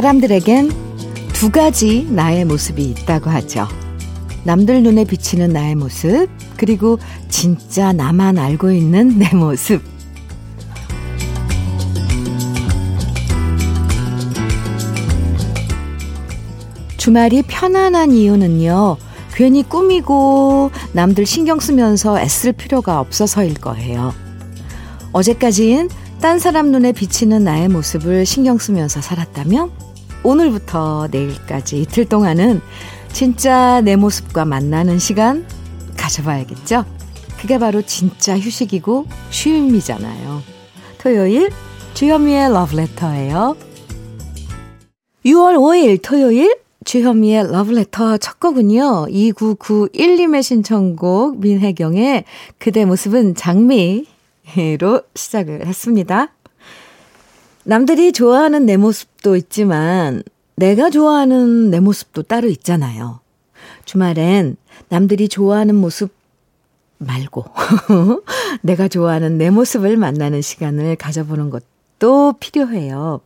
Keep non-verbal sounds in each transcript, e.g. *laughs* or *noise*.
사람들에겐 두 가지 나의 모습이 있다고 하죠. 남들 눈에 비치는 나의 모습, 그리고 진짜 나만 알고 있는 *laughs* 내 모습. 주말이 편안한 이유는요, 괜히 꾸미고 남들 신경 쓰면서 애쓸 필요가 없어서일 거예요. 어제까지는 딴 사람 눈에 비치는 나의 모습을 신경 쓰면서 살았다면, 오늘부터 내일까지 이틀 동안은 진짜 내 모습과 만나는 시간 가져봐야겠죠? 그게 바로 진짜 휴식이고 쉼이잖아요. 토요일 주현미의 러브레터예요. 6월 5일 토요일 주현미의 러브레터 첫 곡은요. 2991님의 신청곡 민혜경의 그대 모습은 장미로 시작을 했습니다. 남들이 좋아하는 내 모습도 있지만 내가 좋아하는 내 모습도 따로 있잖아요. 주말엔 남들이 좋아하는 모습 말고 *laughs* 내가 좋아하는 내 모습을 만나는 시간을 가져보는 것도 필요해요.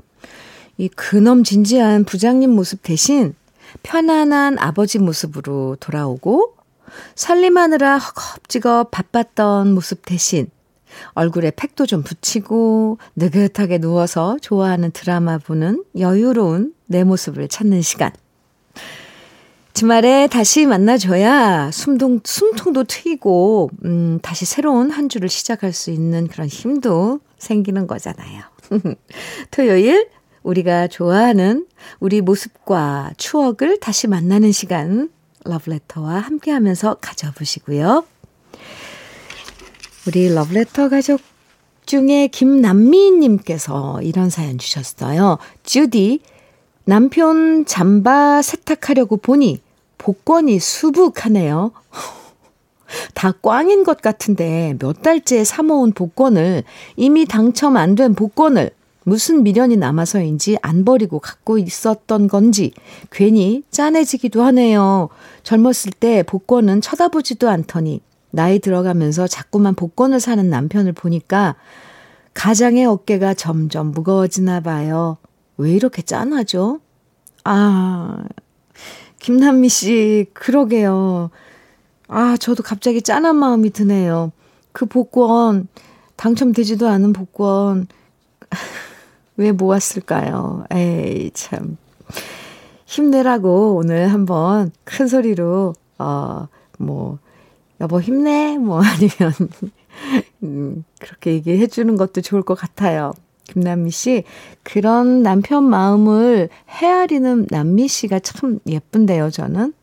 이 근엄 진지한 부장님 모습 대신 편안한 아버지 모습으로 돌아오고 살림하느라 허겁지겁 바빴던 모습 대신 얼굴에 팩도 좀 붙이고 느긋하게 누워서 좋아하는 드라마 보는 여유로운 내 모습을 찾는 시간. 주말에 다시 만나줘야 숨통, 숨통도 트이고, 음, 다시 새로운 한 주를 시작할 수 있는 그런 힘도 생기는 거잖아요. *laughs* 토요일, 우리가 좋아하는 우리 모습과 추억을 다시 만나는 시간, 러브레터와 함께 하면서 가져보시고요. 우리 러브레터 가족 중에 김남미님께서 이런 사연 주셨어요. 주디, 남편 잠바 세탁하려고 보니 복권이 수북하네요. *laughs* 다 꽝인 것 같은데 몇 달째 사모은 복권을 이미 당첨 안 된 복권을 무슨 미련이 남아서인지 안 버리고 갖고 있었던 건지 괜히 짠해지기도 하네요. 젊었을 때 복권은 쳐다보지도 않더니 나이 들어가면서 자꾸만 복권을 사는 남편을 보니까 가장의 어깨가 점점 무거워지나 봐요. 왜 이렇게 짠하죠? 아, 김남미 씨, 그러게요. 아, 저도 갑자기 짠한 마음이 드네요. 그 복권, 당첨되지도 않은 복권, *laughs* 왜 모았을까요? 에이, 참. 힘내라고 오늘 한번 큰 소리로, 어, 뭐, 여보 힘내 뭐 아니면 *laughs* 음, 그렇게 얘기해 주는 것도 좋을 것 같아요. 김남미 씨 그런 남편 마음을 헤아리는 남미 씨가 참 예쁜데요, 저는.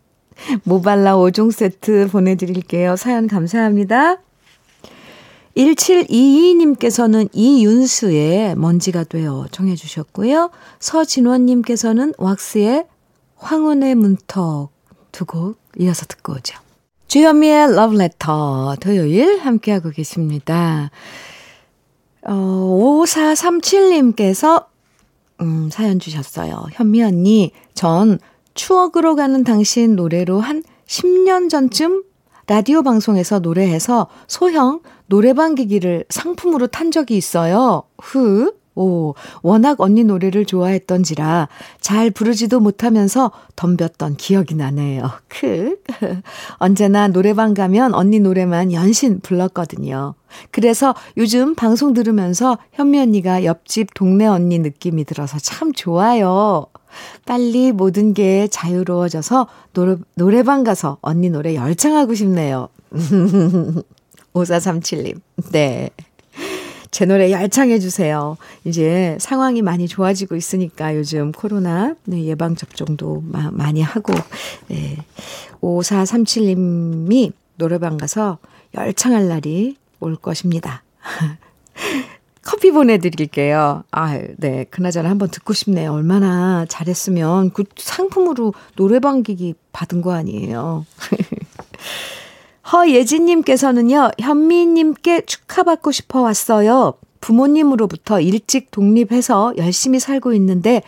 모발라 5종 세트 보내드릴게요. 사연 감사합니다. 1722님께서는 이윤수의 먼지가 되어 청해 주셨고요. 서진원님께서는 왁스의 황혼의 문턱 두 곡 이어서 듣고 오죠. 주현미의 러브레터 토요일 함께하고 계십니다. 어, 5437님께서 음, 사연 주셨어요. 현미 언니, 전 추억으로 가는 당신 노래로 한 10년 전쯤 라디오 방송에서 노래해서 소형 노래방 기기를 상품으로 탄 적이 있어요. 후. 오, 워낙 언니 노래를 좋아했던지라 잘 부르지도 못하면서 덤볐던 기억이 나네요. 크. *laughs* 언제나 노래방 가면 언니 노래만 연신 불렀거든요. 그래서 요즘 방송 들으면서 현미 언니가 옆집 동네 언니 느낌이 들어서 참 좋아요. 빨리 모든 게 자유로워져서 노래, 노래방 가서 언니 노래 열창하고 싶네요. *laughs* 5437님. 네. 제 노래 열창해 주세요. 이제 상황이 많이 좋아지고 있으니까 요즘 코로나 네, 예방 접종도 마, 많이 하고 네. 5437님이 노래방 가서 열창할 날이 올 것입니다. *laughs* 커피 보내드릴게요. 아, 네. 그나저나 한번 듣고 싶네요. 얼마나 잘했으면 그 상품으로 노래방 기기 받은 거 아니에요. *laughs* 허예진님께서는요, 현미님께 축하받고 싶어 왔어요. 부모님으로부터 일찍 독립해서 열심히 살고 있는데,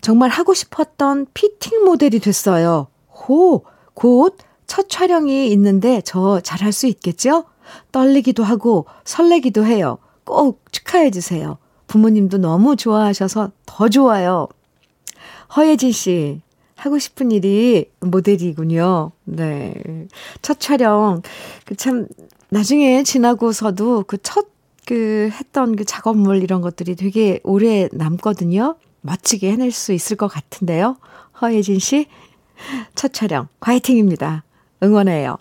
정말 하고 싶었던 피팅 모델이 됐어요. 호, 곧 첫 촬영이 있는데 저 잘할 수 있겠죠? 떨리기도 하고 설레기도 해요. 꼭 축하해 주세요. 부모님도 너무 좋아하셔서 더 좋아요. 허예진 씨, 하고 싶은 일이 모델이군요. 네. 첫 촬영, 그 참, 나중에 지나고서도 그 첫, 그 했던 그 작업물 이런 것들이 되게 오래 남거든요. 멋지게 해낼 수 있을 것 같은데요. 허예진 씨, 첫 촬영, 화이팅입니다. 응원해요.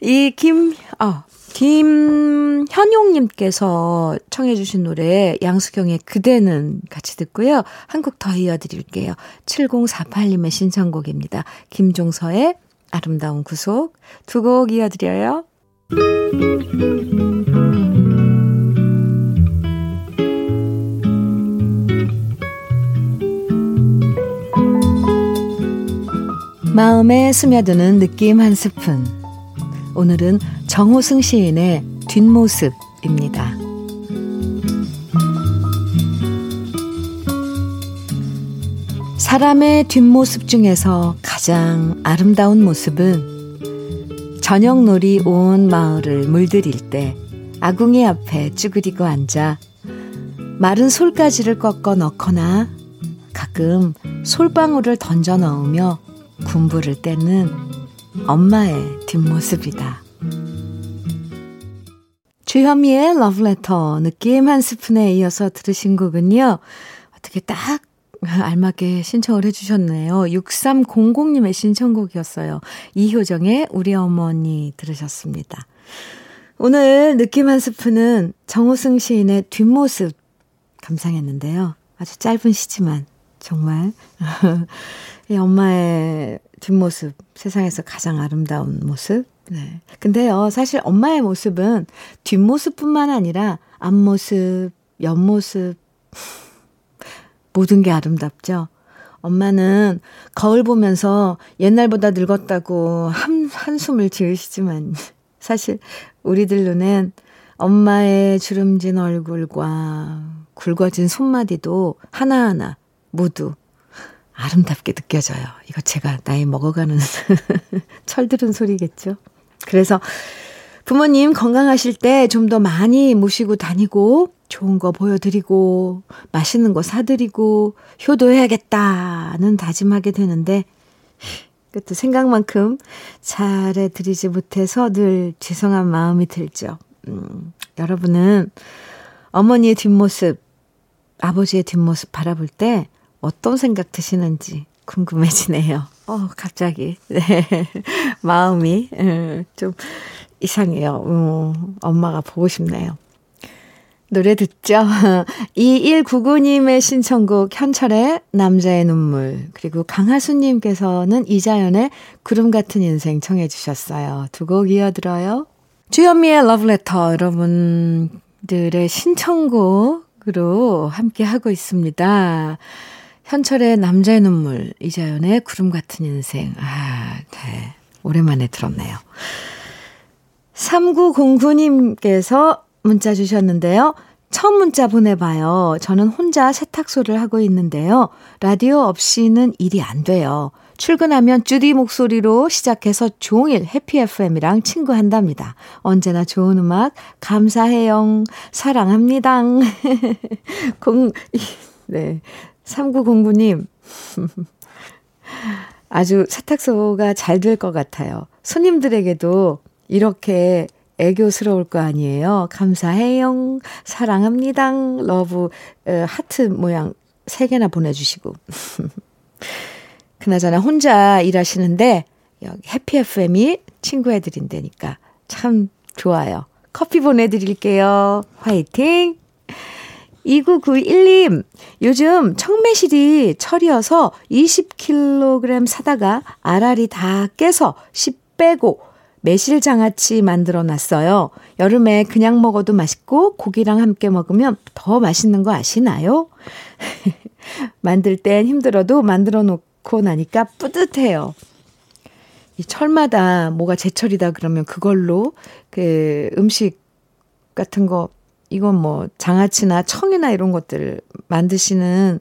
이 김, 아, 김현용님께서 청해주신 노래 양수경의 그대는 같이 듣고요. 한 곡 더 이어드릴게요. 7048님의 신청곡입니다. 김종서의 아름다운 구속 두 곡 이어드려요. 마음에 스며드는 느낌 한 스푼. 오늘은 정호승 시인의 뒷모습입니다. 사람의 뒷모습 중에서 가장 아름다운 모습은 저녁놀이 온 마을을 물들일 때 아궁이 앞에 쭈그리고 앉아 마른 솔가지를 꺾어 넣거나 가끔 솔방울을 던져 넣으며 군부를 떼는 엄마의 뒷모습이다. 주현미의 러브레터 느낌 한 스푼에 이어서 들으신 곡은요. 어떻게 딱 알맞게 신청을 해주셨네요. 6300님의 신청곡이었어요. 이효정의 우리 어머니 들으셨습니다. 오늘 느낌 한 스푼은 정호승 시인의 뒷모습 감상했는데요. 아주 짧은 시지만 정말 *laughs* 이 엄마의 뒷모습, 세상에서 가장 아름다운 모습. 네. 근데요, 사실 엄마의 모습은 뒷모습뿐만 아니라 앞모습, 옆모습, 모든 게 아름답죠. 엄마는 거울 보면서 옛날보다 늙었다고 한, 한숨을 지으시지만, *laughs* 사실 우리들 눈엔 엄마의 주름진 얼굴과 굵어진 손마디도 하나하나 모두 아름답게 느껴져요. 이거 제가 나이 먹어가는 *laughs* 철들은 소리겠죠. 그래서 부모님 건강하실 때 좀 더 많이 모시고 다니고 좋은 거 보여드리고 맛있는 거 사드리고 효도해야겠다는 다짐하게 되는데 그것도 생각만큼 잘해드리지 못해서 늘 죄송한 마음이 들죠. 음, 여러분은 어머니의 뒷모습, 아버지의 뒷모습 바라볼 때 어떤 생각 드시는지 궁금해지네요. 어, 갑자기. 네. *laughs* 마음이, 음, 좀 이상해요. 음, 엄마가 보고 싶네요. 노래 듣죠? *laughs* 2199님의 신청곡 현철의 남자의 눈물 그리고 강하수님께서는 이자연의 구름 같은 인생 청해 주셨어요. 두 곡 이어들어요. 주현미의 러브레터 여러분들의 신청곡으로 함께 하고 있습니다. 현철의 남자의 눈물, 이자연의 구름 같은 인생. 아, 네. 오랜만에 들었네요. 3909님께서 문자 주셨는데요. 처음 문자 보내봐요. 저는 혼자 세탁소를 하고 있는데요. 라디오 없이는 일이 안 돼요. 출근하면 주디 목소리로 시작해서 종일 해피 FM이랑 친구한답니다. 언제나 좋은 음악 감사해요. 사랑합니다. *laughs* 공, 네. 3909님, *laughs* 아주 세탁소가 잘 될 것 같아요. 손님들에게도 이렇게 애교스러울 거 아니에요. 감사해요. 사랑합니다. love, 하트 모양 3개나 보내주시고. *laughs* 그나저나 혼자 일하시는데, 여기 해피 FM이 친구해드린 다니까 참 좋아요. 커피 보내드릴게요. 화이팅! 2991님, 요즘 청매실이 철이어서 20kg 사다가 알알이 다 깨서 10 빼고 매실 장아찌 만들어 놨어요. 여름에 그냥 먹어도 맛있고 고기랑 함께 먹으면 더 맛있는 거 아시나요? *laughs* 만들 땐 힘들어도 만들어 놓고 나니까 뿌듯해요. 이 철마다 뭐가 제철이다 그러면 그걸로 그 음식 같은 거 이건 뭐 장아찌나 청이나 이런 것들 만드시는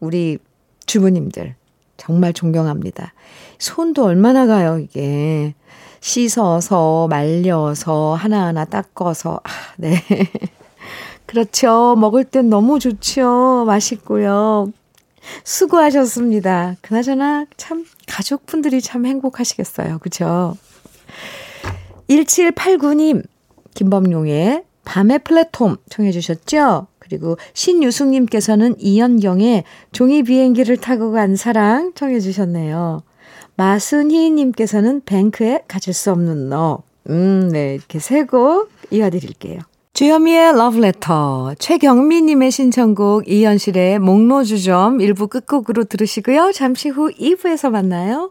우리 주부님들 정말 존경합니다. 손도 얼마나 가요, 이게. 씻어서, 말려서, 하나하나 닦아서. 아, 네. *laughs* 그렇죠. 먹을 땐 너무 좋죠. 맛있고요. 수고하셨습니다. 그나저나 참 가족분들이 참 행복하시겠어요. 그죠? 1789님, 김범용의 밤의 플랫폼 청해 주셨죠? 그리고 신유숙님께서는 이연경의 종이 비행기를 타고 간 사랑 청해 주셨네요. 마순희님께서는 뱅크에 가질 수 없는 너. 음, 네. 이렇게 세 곡 이어드릴게요. 주현미의 러브레터, 최경미님의 신청곡 이현실의 목로주점 일부 끝곡으로 들으시고요. 잠시 후 2부에서 만나요.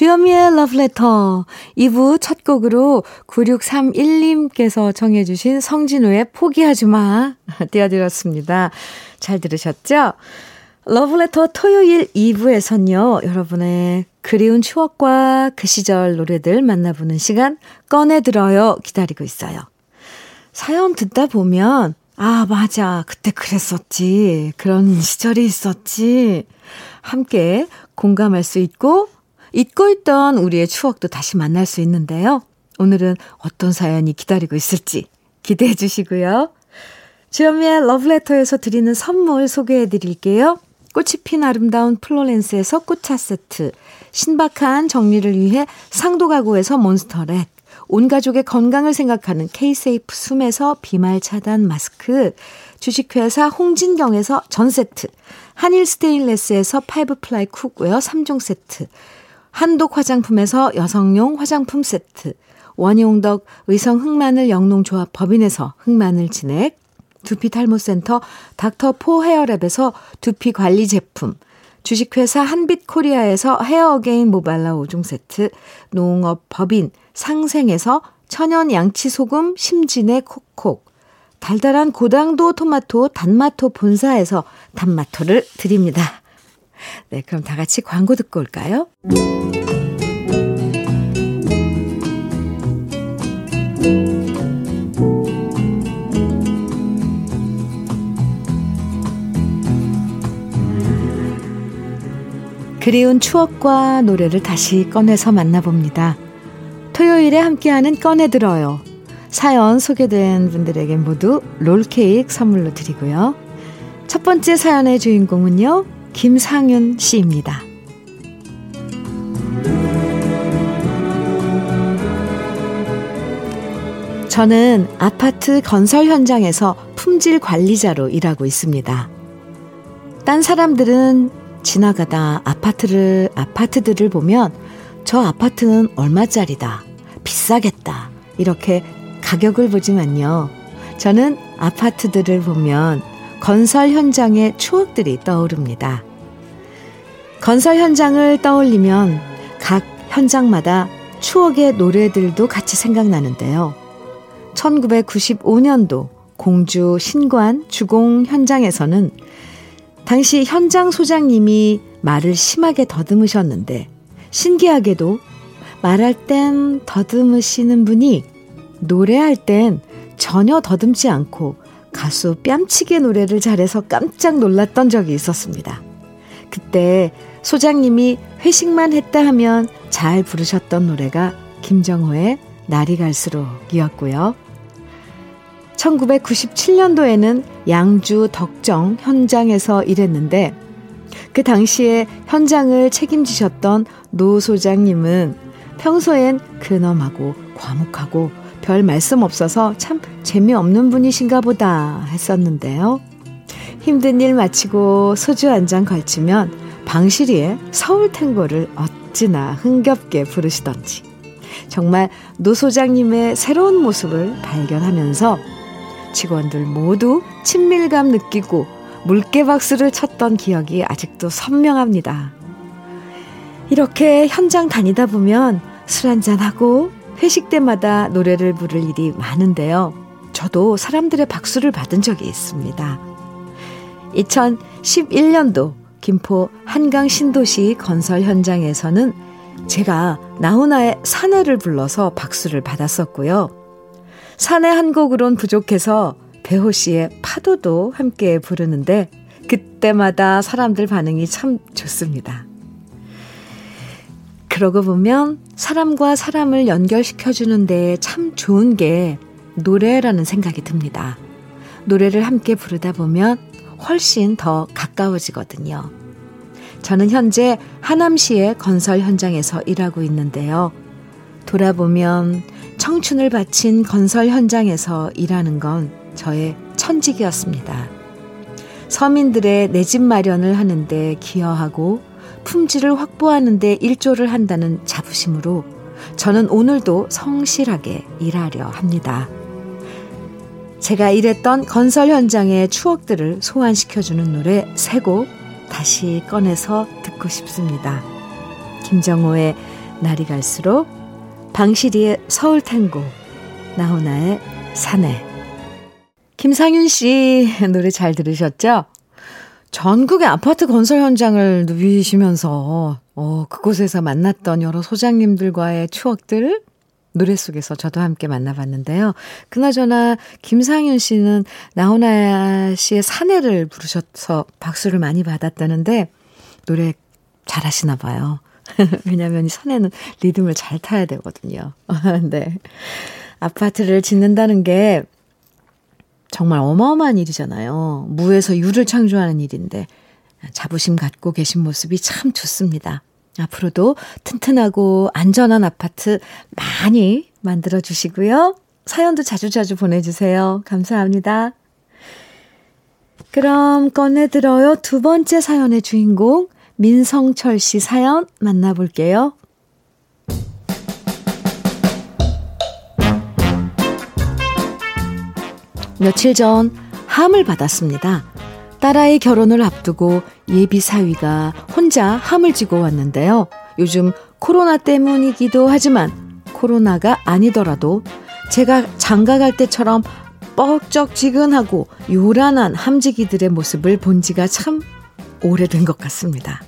주현미의 Letter 2부 첫 곡으로 9631님께서 정해주신 성진우의 포기하지 마 *laughs* 띄워드렸습니다. 잘 들으셨죠? 러브레터 토요일 2부에선요, 여러분의 그리운 추억과 그 시절 노래들 만나보는 시간 꺼내들어요 기다리고 있어요. 사연 듣다 보면, 아, 맞아. 그때 그랬었지. 그런 시절이 있었지. 함께 공감할 수 있고, 잊고 있던 우리의 추억도 다시 만날 수 있는데요. 오늘은 어떤 사연이 기다리고 있을지 기대해 주시고요. 주현미의 러브레터에서 드리는 선물 소개해 드릴게요. 꽃이 핀 아름다운 플로렌스에서 꽃차 세트, 신박한 정리를 위해 상도 가구에서 몬스터렉, 온 가족의 건강을 생각하는 케이세이프 숨에서 비말 차단 마스크, 주식회사 홍진경에서 전 세트, 한일 스테인레스에서 five ply cookware 3종 세트, 한독 화장품에서 여성용 화장품 세트, 원용덕 의성 흑마늘 영농조합 법인에서 흑마늘 진액, 두피 탈모센터 닥터포 헤어랩에서 두피 관리 제품, 주식회사 한빛코리아에서 헤어어게인 모발라 5종 세트, 농업 법인 상생에서 천연 양치소금 심진의 콕콕, 달달한 고당도 토마토 단마토 본사에서 단마토를 드립니다. 네, 그럼 다 같이 광고 듣고 올까요? 그리운 추억과 노래를 다시 꺼내서 만나봅니다. 토요일에 함께하는 꺼내들어요. 사연 소개된 분들에게 모두 롤케이크 선물로 드리고요. 첫 번째 사연의 주인공은요, 김상윤 씨입니다. 저는 아파트 건설 현장에서 품질 관리자로 일하고 있습니다. 딴 사람들은 지나가다 아파트를, 아파트들을 보면 저 아파트는 얼마짜리다. 비싸겠다. 이렇게 가격을 보지만요. 저는 아파트들을 보면 건설 현장의 추억들이 떠오릅니다. 건설 현장을 떠올리면 각 현장마다 추억의 노래들도 같이 생각나는데요. 1995년도 공주 신관 주공 현장에서는 당시 현장 소장님이 말을 심하게 더듬으셨는데 신기하게도 말할 땐 더듬으시는 분이 노래할 땐 전혀 더듬지 않고 가수 뺨치게 노래를 잘해서 깜짝 놀랐던 적이 있었습니다. 그때 소장님이 회식만 했다 하면 잘 부르셨던 노래가 김정호의 날이 갈수록이었고요. 1997년도에는 양주 덕정 현장에서 일했는데 그 당시에 현장을 책임지셨던 노 소장님은 평소엔 근엄하고 과묵하고 별 말씀 없어서 참 재미없는 분이신가 보다 했었는데요. 힘든 일 마치고 소주 한 잔 걸치면 방실이의 서울 탱고를 어찌나 흥겹게 부르시던지 정말 노 소장님의 새로운 모습을 발견하면서 직원들 모두 친밀감 느끼고 물개 박수를 쳤던 기억이 아직도 선명합니다. 이렇게 현장 다니다 보면 술 한잔하고 회식 때마다 노래를 부를 일이 많은데요. 저도 사람들의 박수를 받은 적이 있습니다. 2011년도 김포 한강 신도시 건설 현장에서는 제가 나훈아의 사내를 불러서 박수를 받았었고요. 사내 한 곡으론 부족해서 배호 씨의 파도도 함께 부르는데 그때마다 사람들 반응이 참 좋습니다. 그러고 보면 사람과 사람을 연결시켜주는데 참 좋은 게 노래라는 생각이 듭니다. 노래를 함께 부르다 보면 훨씬 더 가까워지거든요. 저는 현재 하남시의 건설 현장에서 일하고 있는데요. 돌아보면 청춘을 바친 건설 현장에서 일하는 건 저의 천직이었습니다. 서민들의 내 집 마련을 하는데 기여하고 품질을 확보하는데 일조를 한다는 자부심으로 저는 오늘도 성실하게 일하려 합니다. 제가 일했던 건설 현장의 추억들을 소환시켜주는 노래 세 곡 다시 꺼내서 듣고 싶습니다. 김정호의 날이 갈수록, 방시리의 서울 탱고, 나훈아의 사내. 김상윤 씨 노래 잘 들으셨죠? 전국의 아파트 건설 현장을 누비시면서 어, 그곳에서 만났던 여러 소장님들과의 추억들 노래 속에서 저도 함께 만나봤는데요. 그나저나 김상윤 씨는 나훈아 씨의 사내를 부르셔서 박수를 많이 받았다는데 노래 잘하시나 봐요. *laughs* 왜냐하면 이 사내는 리듬을 잘 타야 되거든요. *laughs* 네. 아파트를 짓는다는 게 정말 어마어마한 일이잖아요. 무에서 유를 창조하는 일인데 자부심 갖고 계신 모습이 참 좋습니다. 앞으로도 튼튼하고 안전한 아파트 많이 만들어 주시고요. 사연도 자주자주 보내주세요. 감사합니다. 그럼 꺼내들어요. 두 번째 사연의 주인공, 민성철 씨 사연 만나볼게요. 며칠 전 함을 받았습니다. 딸아이 결혼을 앞두고 예비 사위가 혼자 함을 지고 왔는데요. 요즘 코로나 때문이기도 하지만 코로나가 아니더라도 제가 장가 갈 때처럼 뻑적지근하고 요란한 함지기들의 모습을 본 지가 참 오래된 것 같습니다.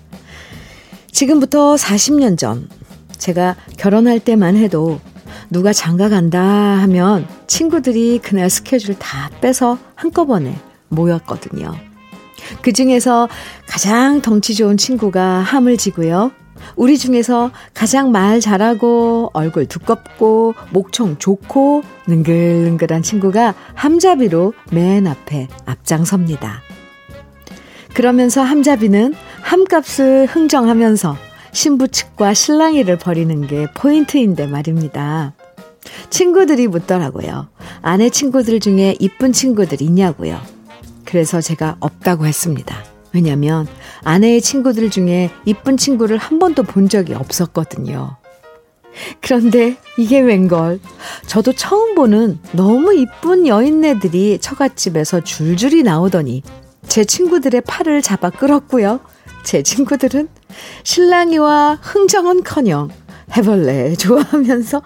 지금부터 40년 전 제가 결혼할 때만 해도 누가 장가 간다 하면 친구들이 그날 스케줄 다 빼서 한꺼번에 모였거든요. 그 중에서 가장 덩치 좋은 친구가 함을 지고요. 우리 중에서 가장 말 잘하고 얼굴 두껍고 목청 좋고 능글능글한 친구가 함잡이로 맨 앞에 앞장섭니다. 그러면서 함잡이는 함값을 흥정하면서 신부 측과 신랑이를 벌이는 게 포인트인데 말입니다. 친구들이 묻더라고요. 아내 친구들 중에 이쁜 친구들 있냐고요. 그래서 제가 없다고 했습니다. 왜냐면 아내의 친구들 중에 이쁜 친구를 한 번도 본 적이 없었거든요. 그런데 이게 웬걸. 저도 처음 보는 너무 이쁜 여인네들이 처갓집에서 줄줄이 나오더니 제 친구들의 팔을 잡아 끌었고요. 제 친구들은 신랑이와 흥정은 커녕 해벌레 좋아하면서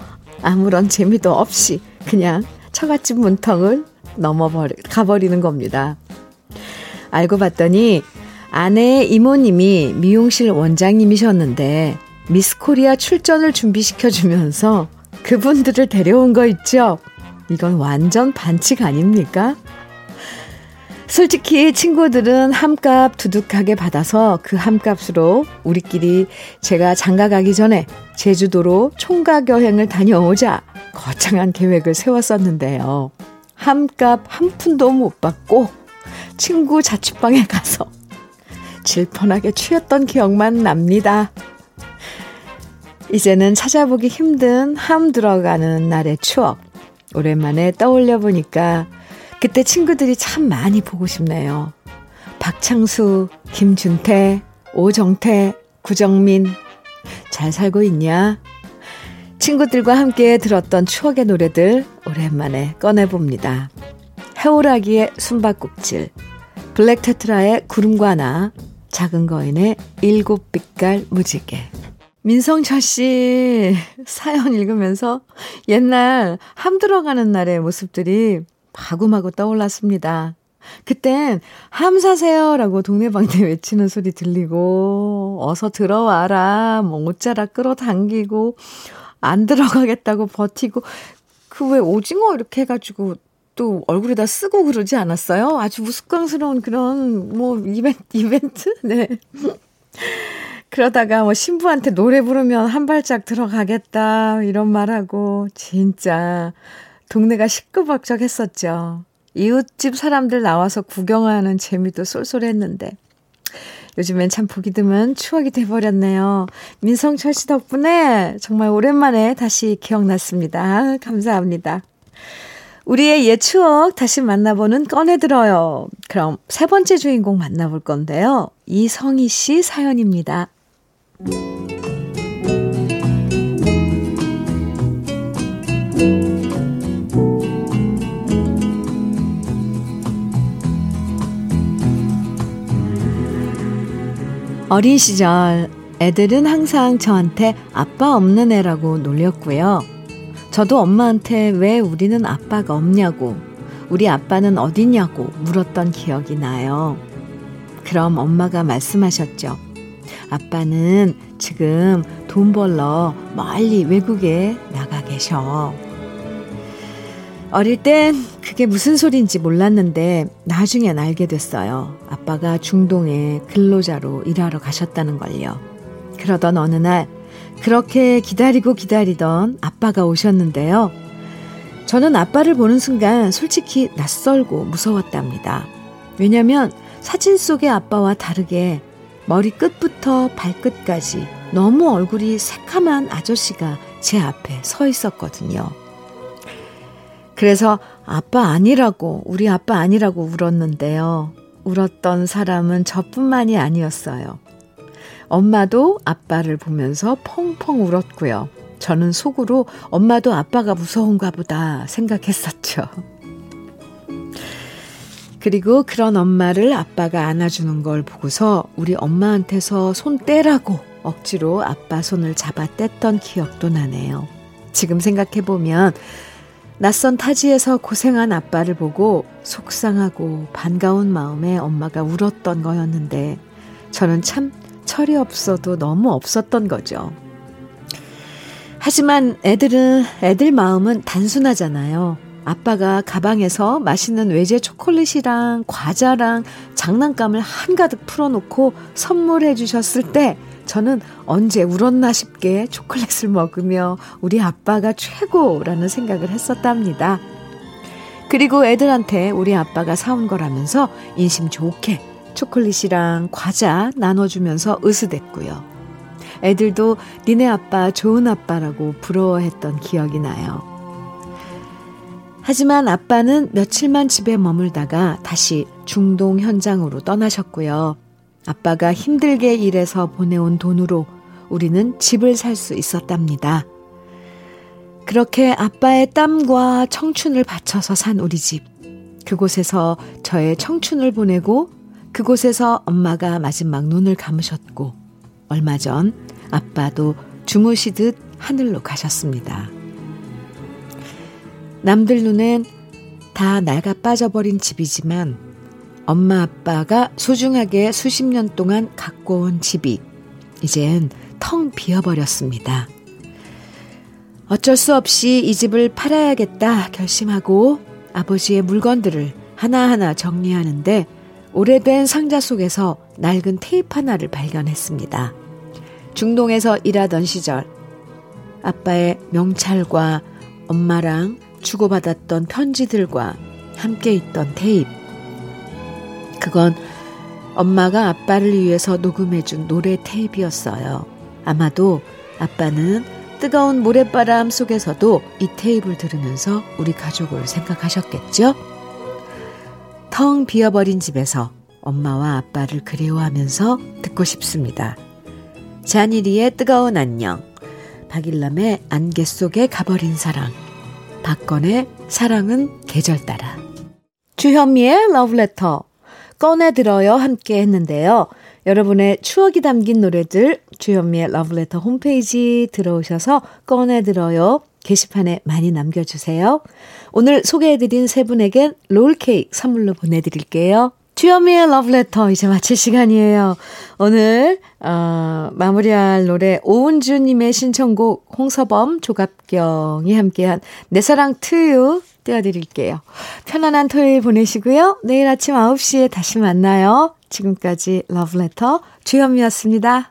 아무런 재미도 없이 그냥 처갓집 문턱을 넘어버리, 가버리는 겁니다. 알고 봤더니 아내의 이모님이 미용실 원장님이셨는데 미스 코리아 출전을 준비시켜주면서 그분들을 데려온 거 있죠? 이건 완전 반칙 아닙니까? 솔직히 친구들은 함값 두둑하게 받아서 그 함값으로 우리끼리 제가 장가 가기 전에 제주도로 총각 여행을 다녀오자 거창한 계획을 세웠었는데요. 함값 한 푼도 못 받고 친구 자취방에 가서 질펀하게 취했던 기억만 납니다. 이제는 찾아보기 힘든 함 들어가는 날의 추억. 오랜만에 떠올려 보니까 그때 친구들이 참 많이 보고 싶네요. 박창수, 김준태, 오정태, 구정민. 잘 살고 있냐? 친구들과 함께 들었던 추억의 노래들 오랜만에 꺼내봅니다. 해오라기의 숨바꼭질, 블랙 테트라의 구름과 나, 작은 거인의 일곱 빛깔 무지개. 민성철 씨 사연 읽으면서 옛날 함 들어가는 날의 모습들이 마구마구 떠올랐습니다. 그땐 함 사세요 라고 동네방네 외치는 소리 들리고 어서 들어와라 뭐 옷자락 끌어당기고 안 들어가겠다고 버티고 그 왜 오징어 이렇게 해가지고 또 얼굴에다 쓰고 그러지 않았어요? 아주 우스꽝스러운 그런 뭐 이벤트 이벤트 *laughs* 네. 그러다가 뭐 신부한테 노래 부르면 한 발짝 들어가겠다 이런 말하고 진짜 동네가 시끄벅적했었죠. 이웃집 사람들 나와서 구경하는 재미도 쏠쏠했는데 요즘엔 참 보기 드문 추억이 돼버렸네요. 민성철 씨 덕분에 정말 오랜만에 다시 기억났습니다. 감사합니다. 우리의 옛 추억 다시 만나보는 꺼내들어요. 그럼 세 번째 주인공 만나볼 건데요. 이성희 씨 사연입니다. 어린 시절 애들은 항상 저한테 아빠 없는 애라고 놀렸고요. 저도 엄마한테 왜 우리는 아빠가 없냐고, 우리 아빠는 어디냐고 물었던 기억이 나요. 그럼 엄마가 말씀하셨죠. 아빠는 지금 돈 벌러 멀리 외국에 나가 계셔. 어릴 땐 그게 무슨 소리인지 몰랐는데 나중엔 알게 됐어요. 아빠가 중동에 근로자로 일하러 가셨다는 걸요. 그러던 어느 날 그렇게 기다리고 기다리던 아빠가 오셨는데요. 저는 아빠를 보는 순간 솔직히 낯설고 무서웠답니다. 왜냐면 사진 속의 아빠와 다르게 머리 끝부터 발끝까지 너무 얼굴이 새카만 아저씨가 제 앞에 서 있었거든요. 그래서 아빠 아니라고, 우리 아빠 아니라고 울었는데요. 울었던 사람은 저뿐만이 아니었어요. 엄마도 아빠를 보면서 펑펑 울었고요. 저는 속으로 엄마도 아빠가 무서운가 보다 생각했었죠. 그리고 그런 엄마를 아빠가 안아주는 걸 보고서 우리 엄마한테서 손 떼라고 억지로 아빠 손을 잡아 뗐던 기억도 나네요. 지금 생각해보면 낯선 타지에서 고생한 아빠를 보고 속상하고 반가운 마음에 엄마가 울었던 거였는데 저는 참 철이 없어도 너무 없었던 거죠. 하지만 애들은, 애들 마음은 단순하잖아요. 아빠가 가방에서 맛있는 외제 초콜릿이랑 과자랑 장난감을 한가득 풀어놓고 선물해 주셨을 때 저는 언제 울었나 싶게 초콜릿을 먹으며 우리 아빠가 최고라는 생각을 했었답니다. 그리고 애들한테 우리 아빠가 사온 거라면서 인심 좋게 초콜릿이랑 과자 나눠주면서 으스댔고요. 애들도 니네 아빠 좋은 아빠라고 부러워했던 기억이 나요. 하지만 아빠는 며칠만 집에 머물다가 다시 중동 현장으로 떠나셨고요. 아빠가 힘들게 일해서 보내온 돈으로 우리는 집을 살 수 있었답니다. 그렇게 아빠의 땀과 청춘을 바쳐서 산 우리 집. 그곳에서 저의 청춘을 보내고 그곳에서 엄마가 마지막 눈을 감으셨고 얼마 전 아빠도 주무시듯 하늘로 가셨습니다. 남들 눈엔 다 낡아 빠져버린 집이지만 엄마 아빠가 소중하게 수십 년 동안 갖고 온 집이 이젠 텅 비어버렸습니다. 어쩔 수 없이 이 집을 팔아야겠다 결심하고 아버지의 물건들을 하나하나 정리하는데 오래된 상자 속에서 낡은 테이프 하나를 발견했습니다. 중동에서 일하던 시절 아빠의 명찰과 엄마랑 주고받았던 편지들과 함께 있던 테이프. 그건 엄마가 아빠를 위해서 녹음해준 노래 테이프였어요. 아마도 아빠는 뜨거운 모래바람 속에서도 이 테이프를 들으면서 우리 가족을 생각하셨겠죠? 텅 비어버린 집에서 엄마와 아빠를 그리워하면서 듣고 싶습니다. 잔일이의 뜨거운 안녕, 박일남의 안개 속에 가버린 사랑, 박건의 사랑은 계절 따라, 주현미의 러브레터, 꺼내들어요 함께 했는데요. 여러분의 추억이 담긴 노래들 주현미의 러브레터 홈페이지 들어오셔서 꺼내들어요 게시판에 많이 남겨주세요. 오늘 소개해드린 세 분에겐 롤케이크 선물로 보내드릴게요. 주현미의 러브레터 이제 마칠 시간이에요. 오늘 어, 마무리할 노래 오은주님의 신청곡 홍서범 조갑경이 함께한 내 사랑 트유 띄워드릴게요. 편안한 토요일 보내시고요. 내일 아침 9시에 다시 만나요. 지금까지 러브레터 주현미였습니다.